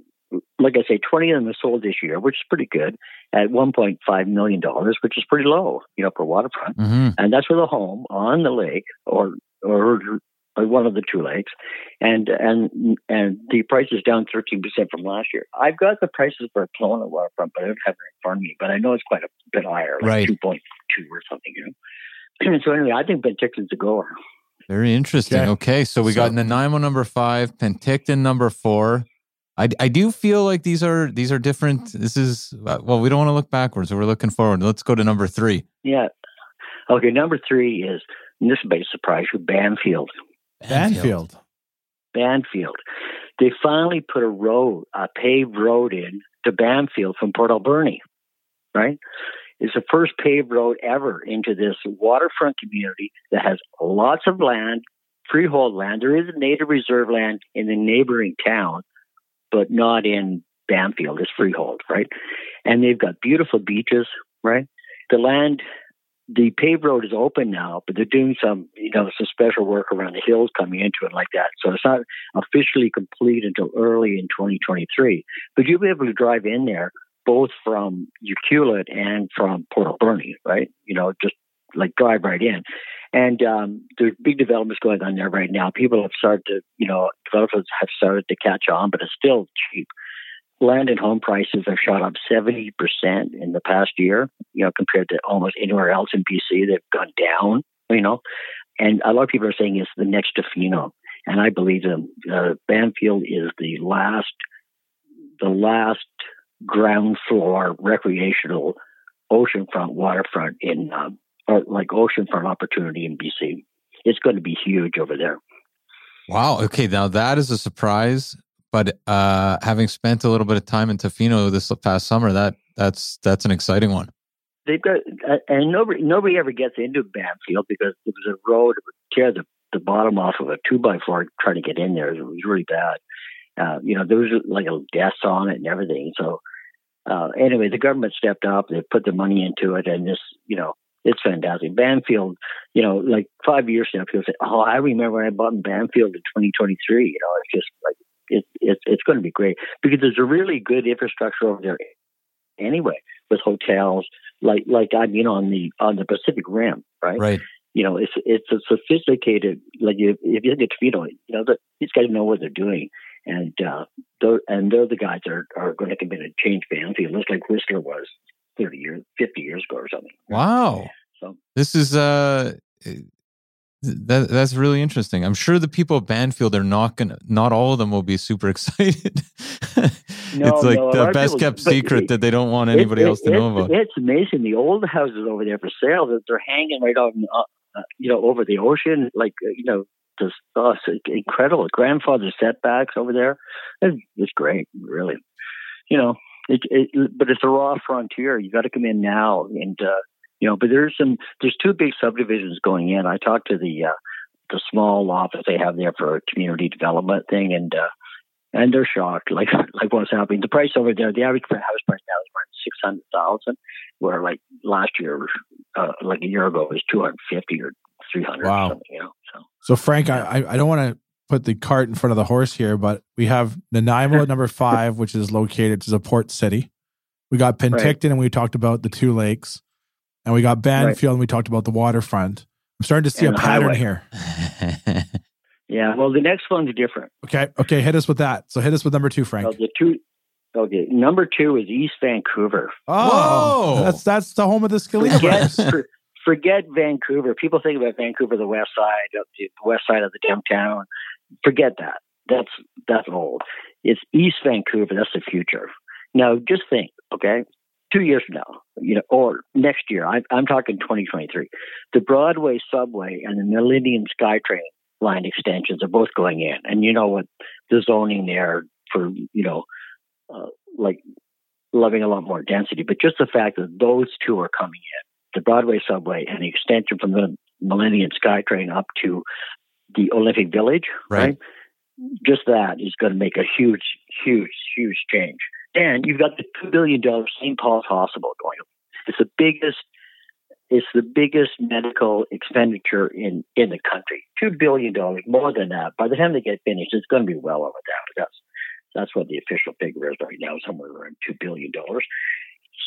like I say, 20 of them are sold this year, which is pretty good, at 1.5 million dollars, which is pretty low, you know, for waterfront. Mm-hmm. And that's with a home on the lake or or one of the two lakes, and and and the price is down 13 percent from last year. I've got the prices for a Kelowna waterfront, but I don't have it in front of me. But I know it's quite a bit higher, like Right. 2.2 or something, you know. so anyway, I think Penticton's a goer. Very interesting. Okay. Okay, so we got So- Nanaimo number five, Penticton number four. I, I do feel like these are these are different. This is uh, well, we don't want to look backwards. We're looking forward. Let's go to number three. Yeah. Okay, number three is and this may surprise you, Bamfield. Bamfield. Bamfield. They finally put a road, a paved road in to Bamfield from Port Alberni, right? It's the first paved road ever into this waterfront community that has lots of land, freehold land. There is a native reserve land in the neighboring town, but not in Bamfield. It's freehold, right? And they've got beautiful beaches, right? The land, the paved road is open now, but they're doing some, you know, some special work around the hills coming into it like that. So it's not officially complete until early in 2023. But you'll be able to drive in there both from Ucluelet and from Port Alberni, right? You know, just like drive right in. And um, there's big developments going on there right now. People have started to, you know, developers have started to catch on, but it's still cheap. Land and home prices have shot up 70% in the past year, you know, compared to almost anywhere else in BC. They've gone down, you know. And a lot of people are saying it's the next Tofino. And I believe them. Uh, Bamfield is the last, the last ground floor recreational oceanfront waterfront in, um, or like oceanfront opportunity in BC. It's going to be huge over there. Wow. Okay. Now that is a surprise. But uh, having spent a little bit of time in Tofino this past summer, that that's that's an exciting one. They've got, uh, and nobody nobody ever gets into Bamfield because there was a road that would tear the, the bottom off of a two by four trying to get in there. It was really bad. Uh, you know, there was like a death on it and everything. So uh, anyway, the government stepped up. They put the money into it, and this, you know, it's fantastic. Bamfield, you know, like five years now, people say, "Oh, I remember when I bought in Bamfield in 2023." You know, it's just like it, it, it's going to be great because there's a really good infrastructure over there anyway with hotels like like I mean on the on the Pacific Rim, right? Right. You know, it's it's a sophisticated like if, if you get to you know, you know the, these guys know what they're doing, and uh, they're and they're the guys that are, are going to come in and change Bamfield, just like Whistler was thirty years, fifty years ago or something. Wow. So This is uh that that's really interesting. I'm sure the people of Bamfield are not gonna not all of them will be super excited. No, it's like no, the best people- kept secret it- that they don't want anybody It- else to know about. It's amazing the old houses over there for sale that they're hanging right on, uh, uh, you know, over the ocean, like uh, you know, just oh, incredible. Grandfather setbacks over there, it's, it's great, really. You know, it, it, but it's a raw frontier. You got to come in now, and uh, you know, but there's some, there's two big subdivisions going in. I talked to the uh, the small office they have there for a community development thing, and uh, and they're shocked, like like what's happening. The price over there, the average house price now is around six hundred thousand, where like last year, uh, like a year ago, it was two hundred fifty or three hundred Wow. or something. You know, so So Frank, I- I don't want to put the cart in front of the horse here, but we have Nanaimo at number five, which is located to a port city. We got Penticton, and we talked about the two lakes, and we got Bamfield, and we talked about the waterfront. I'm starting to see And a pattern highway. here. yeah. Well, the next one's different. Okay, okay, hit us with that. So hit us with number two, Frank. Uh, the two. Okay, number two is East Vancouver. Oh, Whoa! that's that's the home of the Scalia Forget, for, forget Vancouver. People think about Vancouver, the west side of the, the west side of the downtown. Forget that. That's that's old. It's East Vancouver. That's the future. Now, just think. Okay, two years from now, you know, or next year, I, I'm talking 2023, the Broadway subway and the Millennium SkyTrain line extensions are both going in. And you know what the zoning there for, you know, uh, like loving a lot more density, but just the fact that those two are coming in, the Broadway subway and the extension from the Millennium SkyTrain up to the Olympic Village, right? right? Just that is going to make a huge, huge, huge change. And you've got the two billion dollar St. Paul's Hospital going. It's the biggest. It's the biggest medical expenditure in in the country. Two billion dollars, more than that. By the time they get finished, it's going to be well over that. That's that's what the official figure is right now, somewhere around two billion dollars.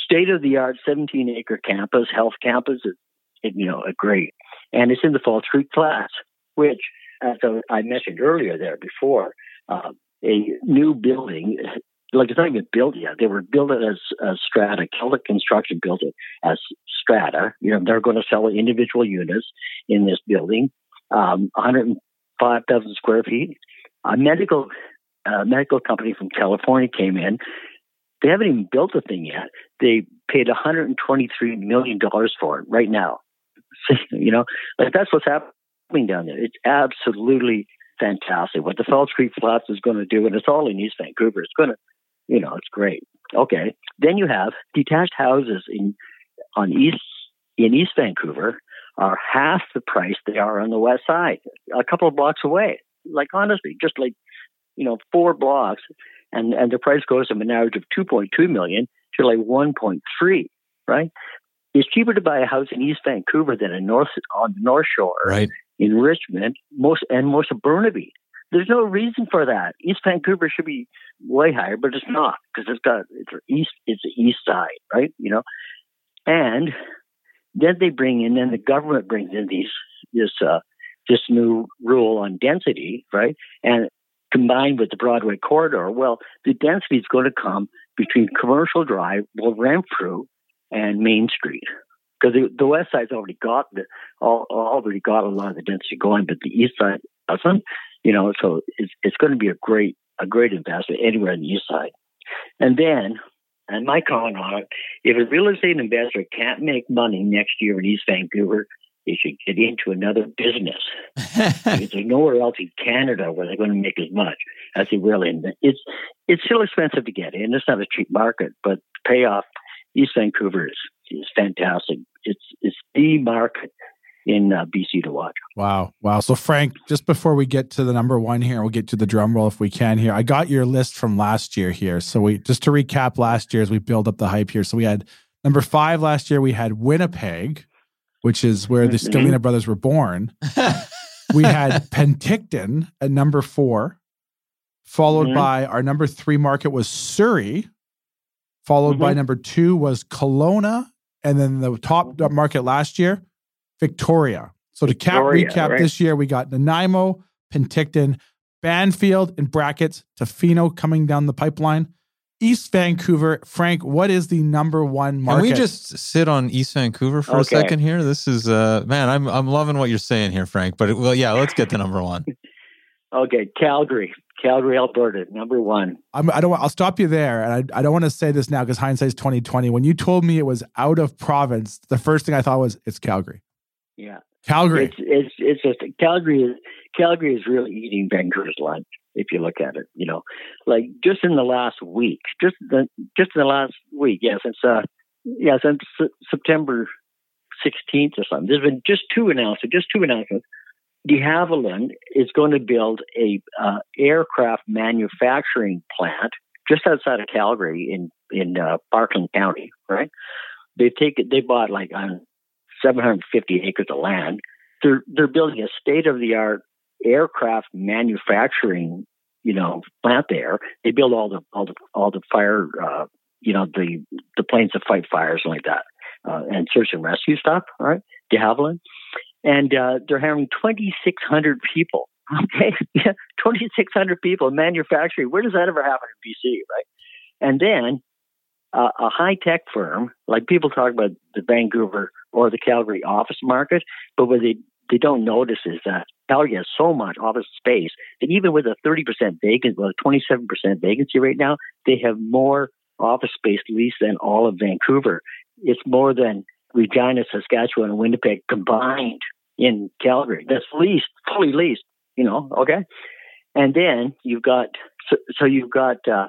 State of the art, 17 acre campus, health campus, is, you know, a great, and it's in the False Creek class, which, as I mentioned earlier there before, uh, a new building like it's not even built yet. They were built as, as strata. Celtic Construction built it as strata. You know, they're going to sell individual units in this building, um, 105,000 square feet. A medical medical company from California came in. They haven't even built the thing yet. They paid 123 million dollars for it right now. you know, like that's what's happening down there. It's absolutely fantastic. What the False Creek Flats is going to do, and it's all in East Vancouver. It's going to you know, it's great. Okay. Then you have detached houses in on East in East Vancouver are half the price they are on the west side, a couple of blocks away. Like honestly, just like you know, four blocks, and and the price goes from an average of 2.2 million to like 1.3. Right? It's cheaper to buy a house in East Vancouver than in North on the North Shore, right. in Richmond, most and most of Burnaby. There's no reason for that. East Vancouver should be way higher, but it's not because it's got it's east. It's the east side, right? You know, and then they bring in, then the government brings in these this uh, this new rule on density, right? And combined with the Broadway corridor, well, the density is going to come between Commercial Drive, well, Renfrew, and Main Street. Because the, the west side's already got the all, already got a lot of the density going, but the east side doesn't. You know, so it's it's going to be a great a great investment anywhere on the east side. And then, and my comment on it, if a real estate investor can't make money next year in East Vancouver, they should get into another business because there's nowhere else in Canada where they're going to make as much as they will in. It's it's still expensive to get in. It's not a cheap market, but payoff East Vancouver is is fantastic. It's it's the market in uh, BC to watch. Wow. Wow. So, Frank, just before we get to the number one here, we'll get to the drum roll if we can here. I got your list from last year here. So, we just to recap last year as we build up the hype here. So, we had number five last year, we had Winnipeg, which is where the mm-hmm. Scalina brothers were born. we had Penticton at number four, followed mm-hmm. by our number three market was Surrey, followed mm-hmm. by number two was Kelowna. And then the top mm-hmm. market last year Victoria. So to cap recap right. this year, we got Nanaimo, Penticton, Bamfield in brackets, Tofino coming down the pipeline. East Vancouver, Frank, what is the number one market? Can we just sit on East Vancouver for okay. a second here? This is uh man, I'm I'm loving what you're saying here, Frank. But it, well, yeah, let's get to number one. okay, Calgary, Calgary, Alberta, number one. I'm, I don't. I'll stop you there, and I, I don't want to say this now because hindsight's 2020. When you told me it was out of province, the first thing I thought was it's Calgary. Yeah. Calgary. It's it's it's just Calgary is Calgary is really eating Vancouver's lunch if you look at it. You know, like just in the last week, just the just in the last week, yeah, since uh, yeah, since September 16th or something. There's been just two announcements, just two announcements. De Havilland is going to build a uh, aircraft manufacturing plant just outside of Calgary in in uh, Parkland County, right? They've taken they bought like on 750 acres of land. They're they're building a state of the art aircraft manufacturing, you know, plant there. They build all the all the all the fire, uh, you know, the the planes that fight fires and like that, uh, and search and rescue stuff. Right, De Havilland, and uh, they're hiring 2,600 people. Okay, 2,600 people in manufacturing. Where does that ever happen in BC, right? And then uh, a high tech firm, like people talk about the Vancouver or the Calgary office market, but what they, they don't notice is that Calgary has so much office space that even with a 30% vacancy, well, a 27% vacancy right now, they have more office space leased than all of Vancouver. It's more than Regina, Saskatchewan, and Winnipeg combined in Calgary. That's leased, fully leased. You know, okay. And then you've got so, so you've got uh,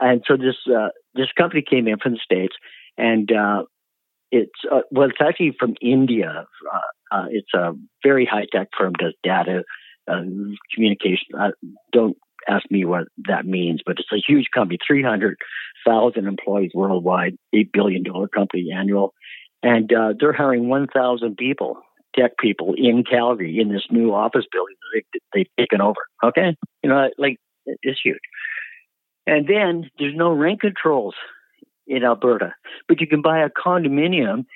and so this uh, this company came in from the states, and uh, it's uh, well, it's actually from India. Uh, uh, it's a very high tech firm, does data uh, communication. don't ask me what that means, but it's a huge company, three hundred thousand employees worldwide, eight billion dollar company annual, and they're hiring one thousand people tech people in Calgary in this new office building that they, they've taken over. Okay, you know, like it's huge. And then there's no rent controls in Alberta, but you can buy a condominium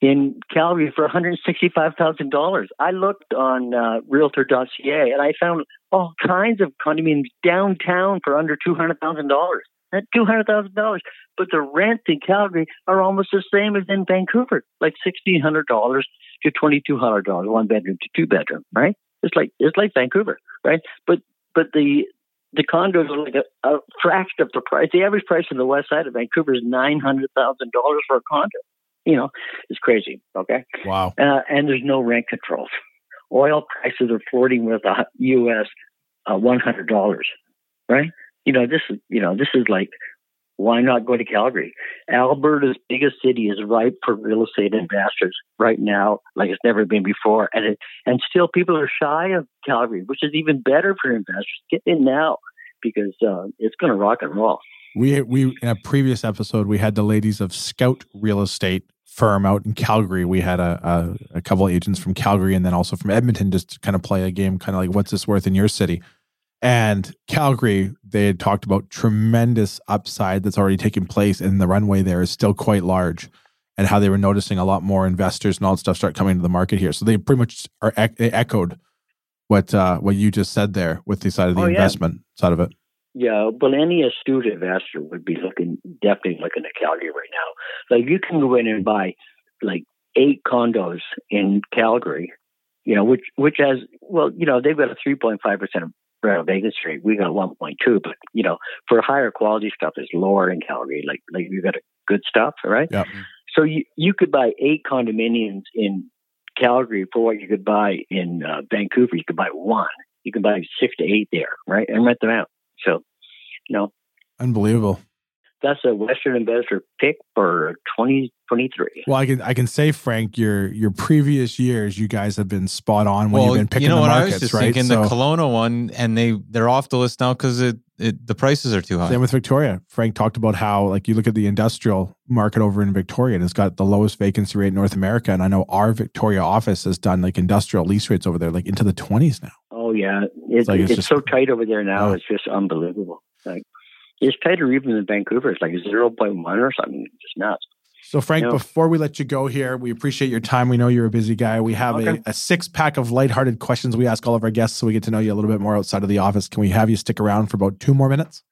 in Calgary for $165,000. I looked on uh, Realtor.ca and I found all kinds of condominiums downtown for under $200,000. At $200,000. But the rent in Calgary are almost the same as in Vancouver, like $1,600 to $2,200, one bedroom to two bedroom, right? It's like, it's like Vancouver, right? But, but the, the condos are like a, a, fraction of the price. The average price in the west side of Vancouver is nine hundred thousand dollars for a condo. You know, it's crazy. Okay. Wow. Uh, and there's no rent controls. Oil prices are flirting with a U.S. Uh, one hundred dollars. Right. You know this is you know this is like why not go to Calgary? Alberta's biggest city is ripe for real estate investors right now, like it's never been before. And it, and still people are shy of Calgary, which is even better for investors. Get in now because uh, it's going to rock and roll. We we in a previous episode we had the ladies of Scout Real Estate firm out in Calgary. We had a, a, a couple agents from Calgary and then also from Edmonton just kind of play a game, kind of like what's this worth in your city. And Calgary, they had talked about tremendous upside that's already taken place, and the runway there is still quite large. And how they were noticing a lot more investors and all that stuff start coming to the market here. So they pretty much are they echoed what uh, what you just said there with the side of the oh, investment yeah. side of it. Yeah, well, any astute investor would be looking definitely looking at Calgary right now. Like you can go in and buy like eight condos in Calgary, you know, which which has well, you know, they've got a three point five percent Vegas Street, we got 1.2, but you know, for higher quality stuff, it's lower in Calgary. Like, like you got a good stuff, right? Yeah. So you you could buy eight condominiums in Calgary for what you could buy in uh, Vancouver. You could buy one. You can buy six to eight there, right, and rent them out. So, you know, unbelievable that's a Western investor pick for 2023. Well, I can I can say, Frank, your your previous years, you guys have been spot on when well, you've been picking you know the what markets, I was just right? Thinking so, the Kelowna one, and they they're off the list now because it, it the prices are too high. Same with Victoria. Frank talked about how like you look at the industrial market over in Victoria, and it's got the lowest vacancy rate in North America. And I know our Victoria office has done like industrial lease rates over there, like into the 20s now. Oh yeah, it, it's, like it's, it's just, so tight over there now. Yeah. It's just unbelievable. Like it's tighter even than Vancouver. It's like 0.1 or something. It's just nuts. So, Frank, you know? before we let you go here, we appreciate your time. We know you're a busy guy. We have okay. a, a, six pack of lighthearted questions we ask all of our guests so we get to know you a little bit more outside of the office. Can we have you stick around for about two more minutes?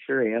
Sure, yeah.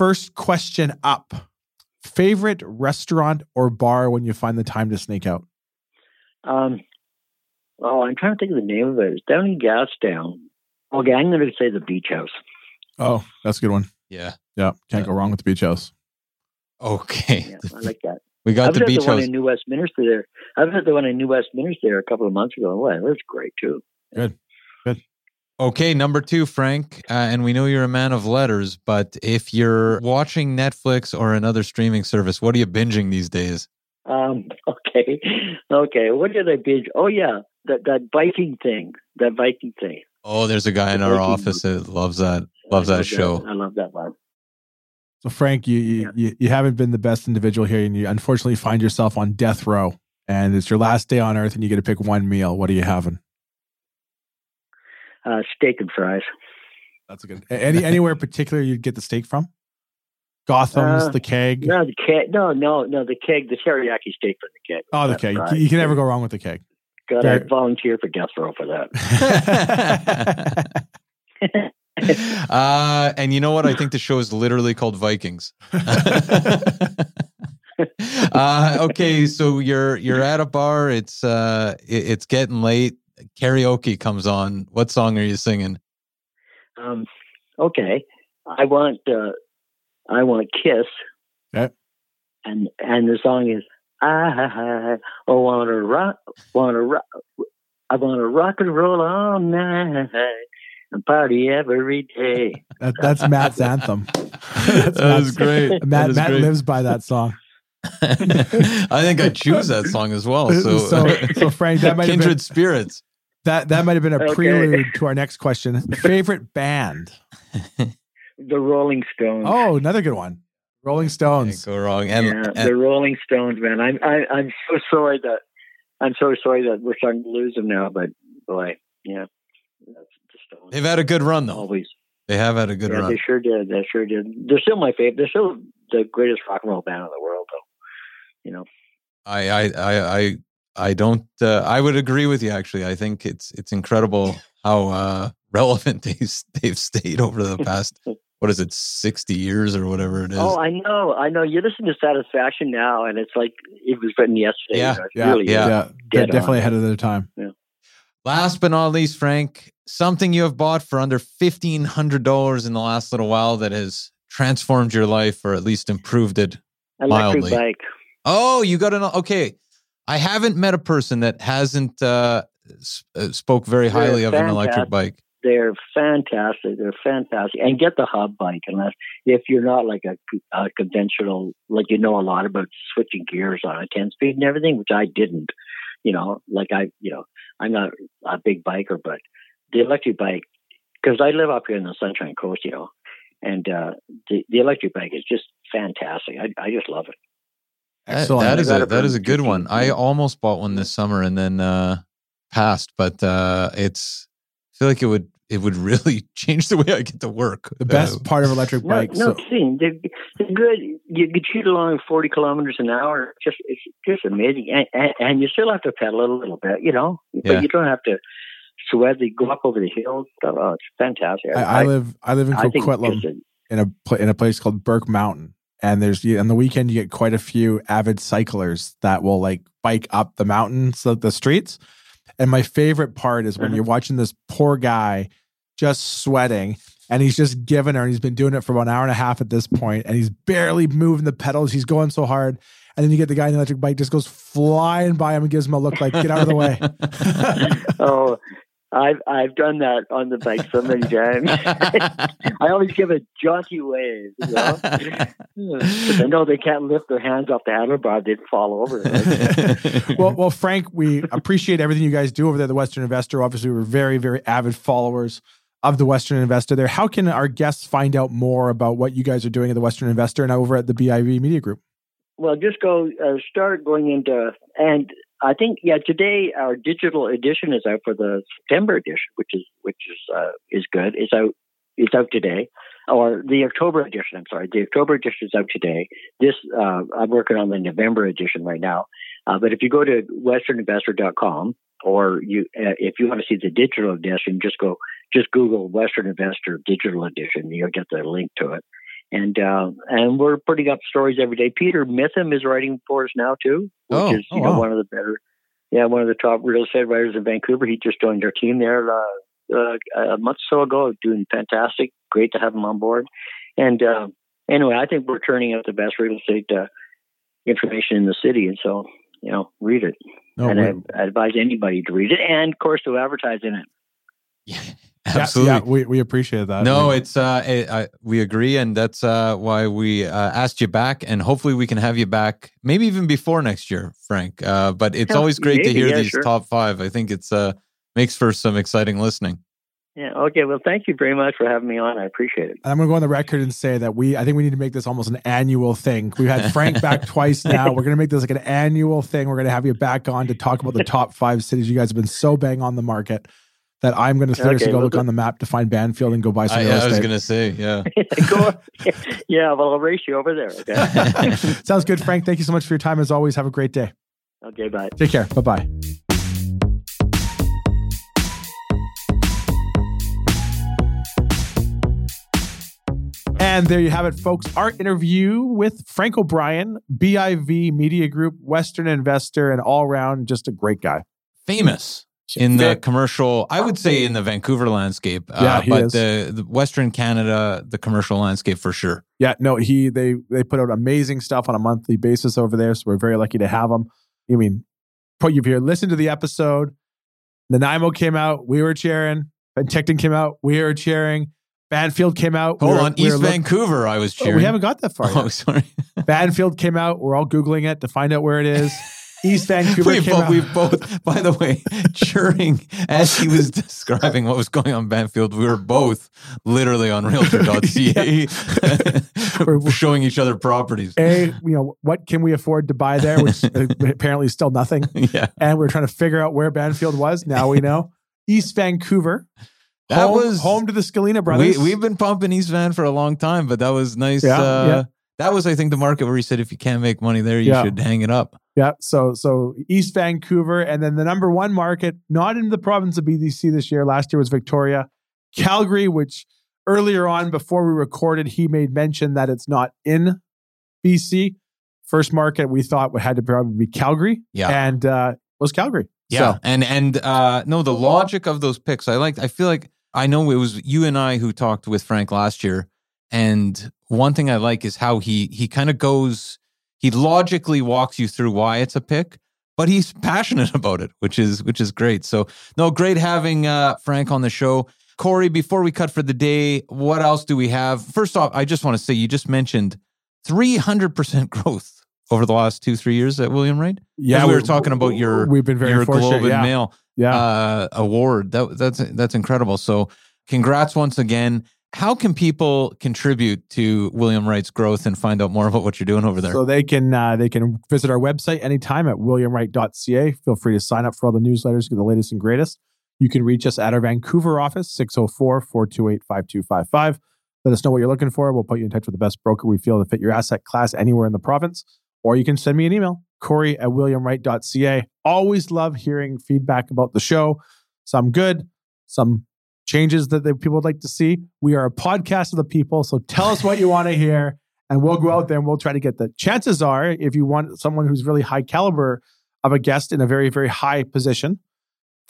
first question up. Favorite restaurant or bar when you find the time to sneak out? Um, oh, I'm trying to think of the name of it. It's down in Gastown. Okay, I'm going to say the Beach House. Oh, that's a good one. Yeah. Yeah. Can't yeah. go wrong with the Beach House. Okay. Yeah, I like that. We got I've the beach the house. one in New Westminster there. I've had the one in New Westminster there a couple of months ago. Well, was great too. Good. Okay, number two, Frank, uh, and we know you're a man of letters, but if you're watching Netflix or another streaming service, what are you binging these days? Um, okay, okay. What did I binge? Oh yeah, that that Viking thing, that Viking thing. Oh, there's a guy the in our Viking office that loves that, loves that show. I love that one. So Frank, you, you, yeah. you you haven't been the best individual here, and you unfortunately find yourself on death row, and it's your last day on Earth, and you get to pick one meal. What are you having? Uh, steak and fries. That's a good. Any anywhere particular you'd get the steak from? Gotham's, Uh, the keg. No, the keg. No, no, no. The keg. The teriyaki steak from the keg. Oh, the That's keg. right. You can never go wrong with the keg. God, Very- I'd volunteer for death row for that. uh, and you know what? I think the show is literally called Vikings. uh, okay, so you're you're at a bar. It's uh, it- it's getting late. Karaoke comes on. What song are you singing? Um, okay, I want uh, I want Kiss. Okay. And and the song is I I wanna rock, wanna rock, I wanna rock and roll all night and party every day. That, that's Matt's anthem. That's that Matt's- great. Matt is Matt great. lives by that song. I think I choose that song as well. So, So- so, Frank, that might have been- kindred spirits. That that might have been a Okay. prelude to our next question. Favorite band? The Rolling Stones. Oh, another good one. Rolling Can't Stones. go wrong. And, yeah, and- the Rolling Stones, man. I'm I, I'm so sorry that I'm so sorry that we're starting to lose them now. But boy, yeah, that's the they've had a good run though. Always. They have had a good yeah, run. they sure did. They sure did. They're still my favorite. They're still the greatest rock and roll band in the world, though. You know. I I I I I don't. Uh, I would agree with you. Actually, I think it's it's incredible how uh, relevant they've they've stayed over the past. What is it, sixty years or whatever it is? Oh, I know, I know. You listen to Satisfaction now, and it's like it was written yesterday. Yeah, you know, Yeah, really yeah. yeah, they're definitely on. ahead of their time. Yeah. Last but not least, Frank, something you have bought for under fifteen hundred dollars in the last little while that has transformed your life or at least improved it. electric mildly. bike. Oh, you got an okay. I haven't met a person that hasn't uh, s- uh, spoke very They're highly of an electric bike. They're fantastic. They're fantastic, and get the hub bike unless if you're not like a, a conventional, like you know a lot about switching gears on a ten speed and everything, which I didn't. You know, like I, you know, I'm not a big biker, but the electric bike, because I live up here in the Sunshine Coast, you know, and uh, the the electric bike is just fantastic. I I just love it. That- Excellent. that is I a got it that for is a good one. I almost bought one this summer and then uh, passed, but uh, it's I feel like it would it would really change the way I get to work. The best Uh, part of electric No, bikes. no so- kidding. They're, they're good. You could shoot along 40 kilometers an hour. Just it's just amazing, and, and, and you still have to pedal a little bit, you know. Yeah. But you don't have to sweat. They go up over the hills. Oh, it's fantastic. I, I live I live in Coquitlam a- in a in a place called Burke Mountain, and there's on the weekend you get quite a few avid cyclers that will like bike up the mountains, the, the streets. And my favorite part is when Mhm. you're watching this poor guy just sweating, and he's just giving her, and he's been doing it for about an hour and a half at this point, and he's barely moving the pedals. He's going so hard, and then you get the guy in the electric bike just goes flying by him and gives him a look like get out of the way. oh, I've I've done that on the bike so many times. I always give a jaunty wave, you know. I know they can't lift their hands off the handlebar; they'd fall over. well, well, Frank, we appreciate everything you guys do over there, at the Western Investor. Obviously, we're very, very avid followers of the Western Investor there. How can our guests find out more about what you guys are doing at the Western Investor and over at the BIV Media Group? Well, just go uh, start going into, and I think yeah, today our digital edition is out for the September edition, which is which is uh, is good. It's out it's out today, or the October edition. I'm sorry, the October edition is out today. This uh, I'm working on the November edition right now. Uh, but if you go to westerninvestor.com, or you uh, if you want to see the digital edition, just go just Google Western Investor Digital Edition. You'll get the link to it and uh, and we're putting up stories every day. Peter Mitham is writing for us now too, which Oh, is oh, you know wow. one of the better, yeah, one of the top real estate writers in Vancouver. He just joined our team there uh, uh, a month or so ago, doing fantastic. Great to have him on board. And uh, anyway, I think we're turning out the best real estate uh, information in the city, and so you know, read it. No, and I, I advise anybody to read it, and of course to advertise in it. Yeah, absolutely. yeah, we, we appreciate that. no, We- it's uh, it, I, we agree, and that's uh, why we uh, asked you back, and hopefully we can have you back, maybe even before next year, Frank. Uh, but it's Yeah, always great to hear yeah, these sure. top five. I think it's uh, makes for some exciting listening. Yeah. Okay. Well, thank you very much for having me on. I appreciate it. I'm going to go on the record and say that we, I think we need to make this almost an annual thing. We've had Frank back twice now. We're going to make this like an annual thing. We're going to have you back on to talk about the top five cities you guys have been so bang on the market. That I'm going to seriously Okay, go well, look good. on the map to find Bamfield and go buy some I, real I was estate. going to say, yeah. Go, yeah, well, I'll race you over there. Okay. Sounds good, Frank. Thank you so much for your time. As always, have a great day. okay, bye. Take care. Bye bye. And there you have it, folks. Our interview with Frank O'Brien, BIV Media Group, Western investor, and all around just a great guy. Famous in the commercial, I would say in the Vancouver landscape, uh, Yeah, but the, the Western Canada, the commercial landscape for sure. Yeah, no, he they they put out amazing stuff on a monthly basis over there, so we're very lucky to have him. I mean, put you here. Listen to the episode. Nanaimo came out, we were cheering. Penticton came out, we were cheering. Bamfield came out. we Hold were- on, we East Vancouver, I was Oh, cheering. we haven't got that far. Oh, yet. sorry. Bamfield came out. We're all googling it to find out where it is. East Vancouver we out. we both, by the way, cheering as he was describing what was going on in Bamfield, we were both literally on realtor.ca showing each other properties. A, you know, what can we afford to buy there? Which apparently is still nothing. Yeah. And we're trying to figure out where Bamfield was. Now we know. East Vancouver. That home, was home to the Scalina brothers. We, we've been pumping East Van for a long time, but that was nice. Yeah, uh, yeah. That was, I think, the market where he said, if you can't make money there, you Yeah. should hang it up. Yeah. So so East Vancouver, and then the number one market, not in the province of BDC this year. Last year was Victoria, Calgary, which earlier on before we recorded, he made mention that it's not in BC. First market we thought had to probably be Calgary, Yeah. and uh, was Calgary. Yeah, So, and and uh, no, the logic of those picks, I like. I feel like I know it was you and I who talked with Frank last year, and one thing I like is how he he kind of goes, he logically walks you through why it's a pick, but he's passionate about it, which is which is great. So no, great having uh, Frank on the show. Corey, before we cut for the day, what else do we have? First off, I just want to say you just mentioned three hundred percent growth over the last two three years at William Wright. yeah, we were talking about your we've been very your. Globe and yeah, Mail yeah. uh, award. That, that's that's incredible. So, congrats once again. How can people contribute to William Wright's growth and find out more about what you're doing over there? So they can uh, they can visit our website anytime at williamwright.ca. Feel free to sign up for all the newsletters, get the latest and greatest. You can reach us at our Vancouver office, 604-428-5255. Let us know what you're looking for. We'll put you in touch with the best broker we feel to fit your asset class anywhere in the province. Or you can send me an email, Corey at williamwright.ca. Always love hearing feedback about the show. Some good, some changes that the people would like to see. We are a podcast of the people. So tell us what you want to hear and we'll go out there and we'll try to get the chances are if you want someone who's really high caliber of a guest in a very very high position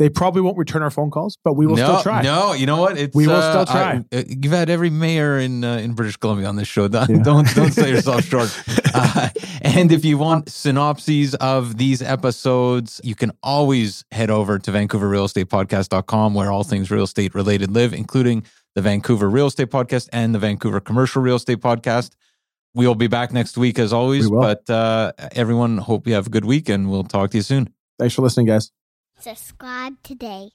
they probably won't return our phone calls but we will no, still try No, you know what? It's, We will uh, still try. I- uh, you've had every mayor in uh, in British Columbia on this show. Don't Yeah. don't, don't sell yourself short. Uh, and if you want synopses of these episodes, you can always head over to VancouverRealEstatePodcast.com, where all things real estate related live, including the Vancouver Real Estate Podcast and the Vancouver Commercial Real Estate Podcast. We will be back next week as always. But uh, everyone, hope you have a good week, and we'll talk to you soon. thanks for listening guys Subscribe today.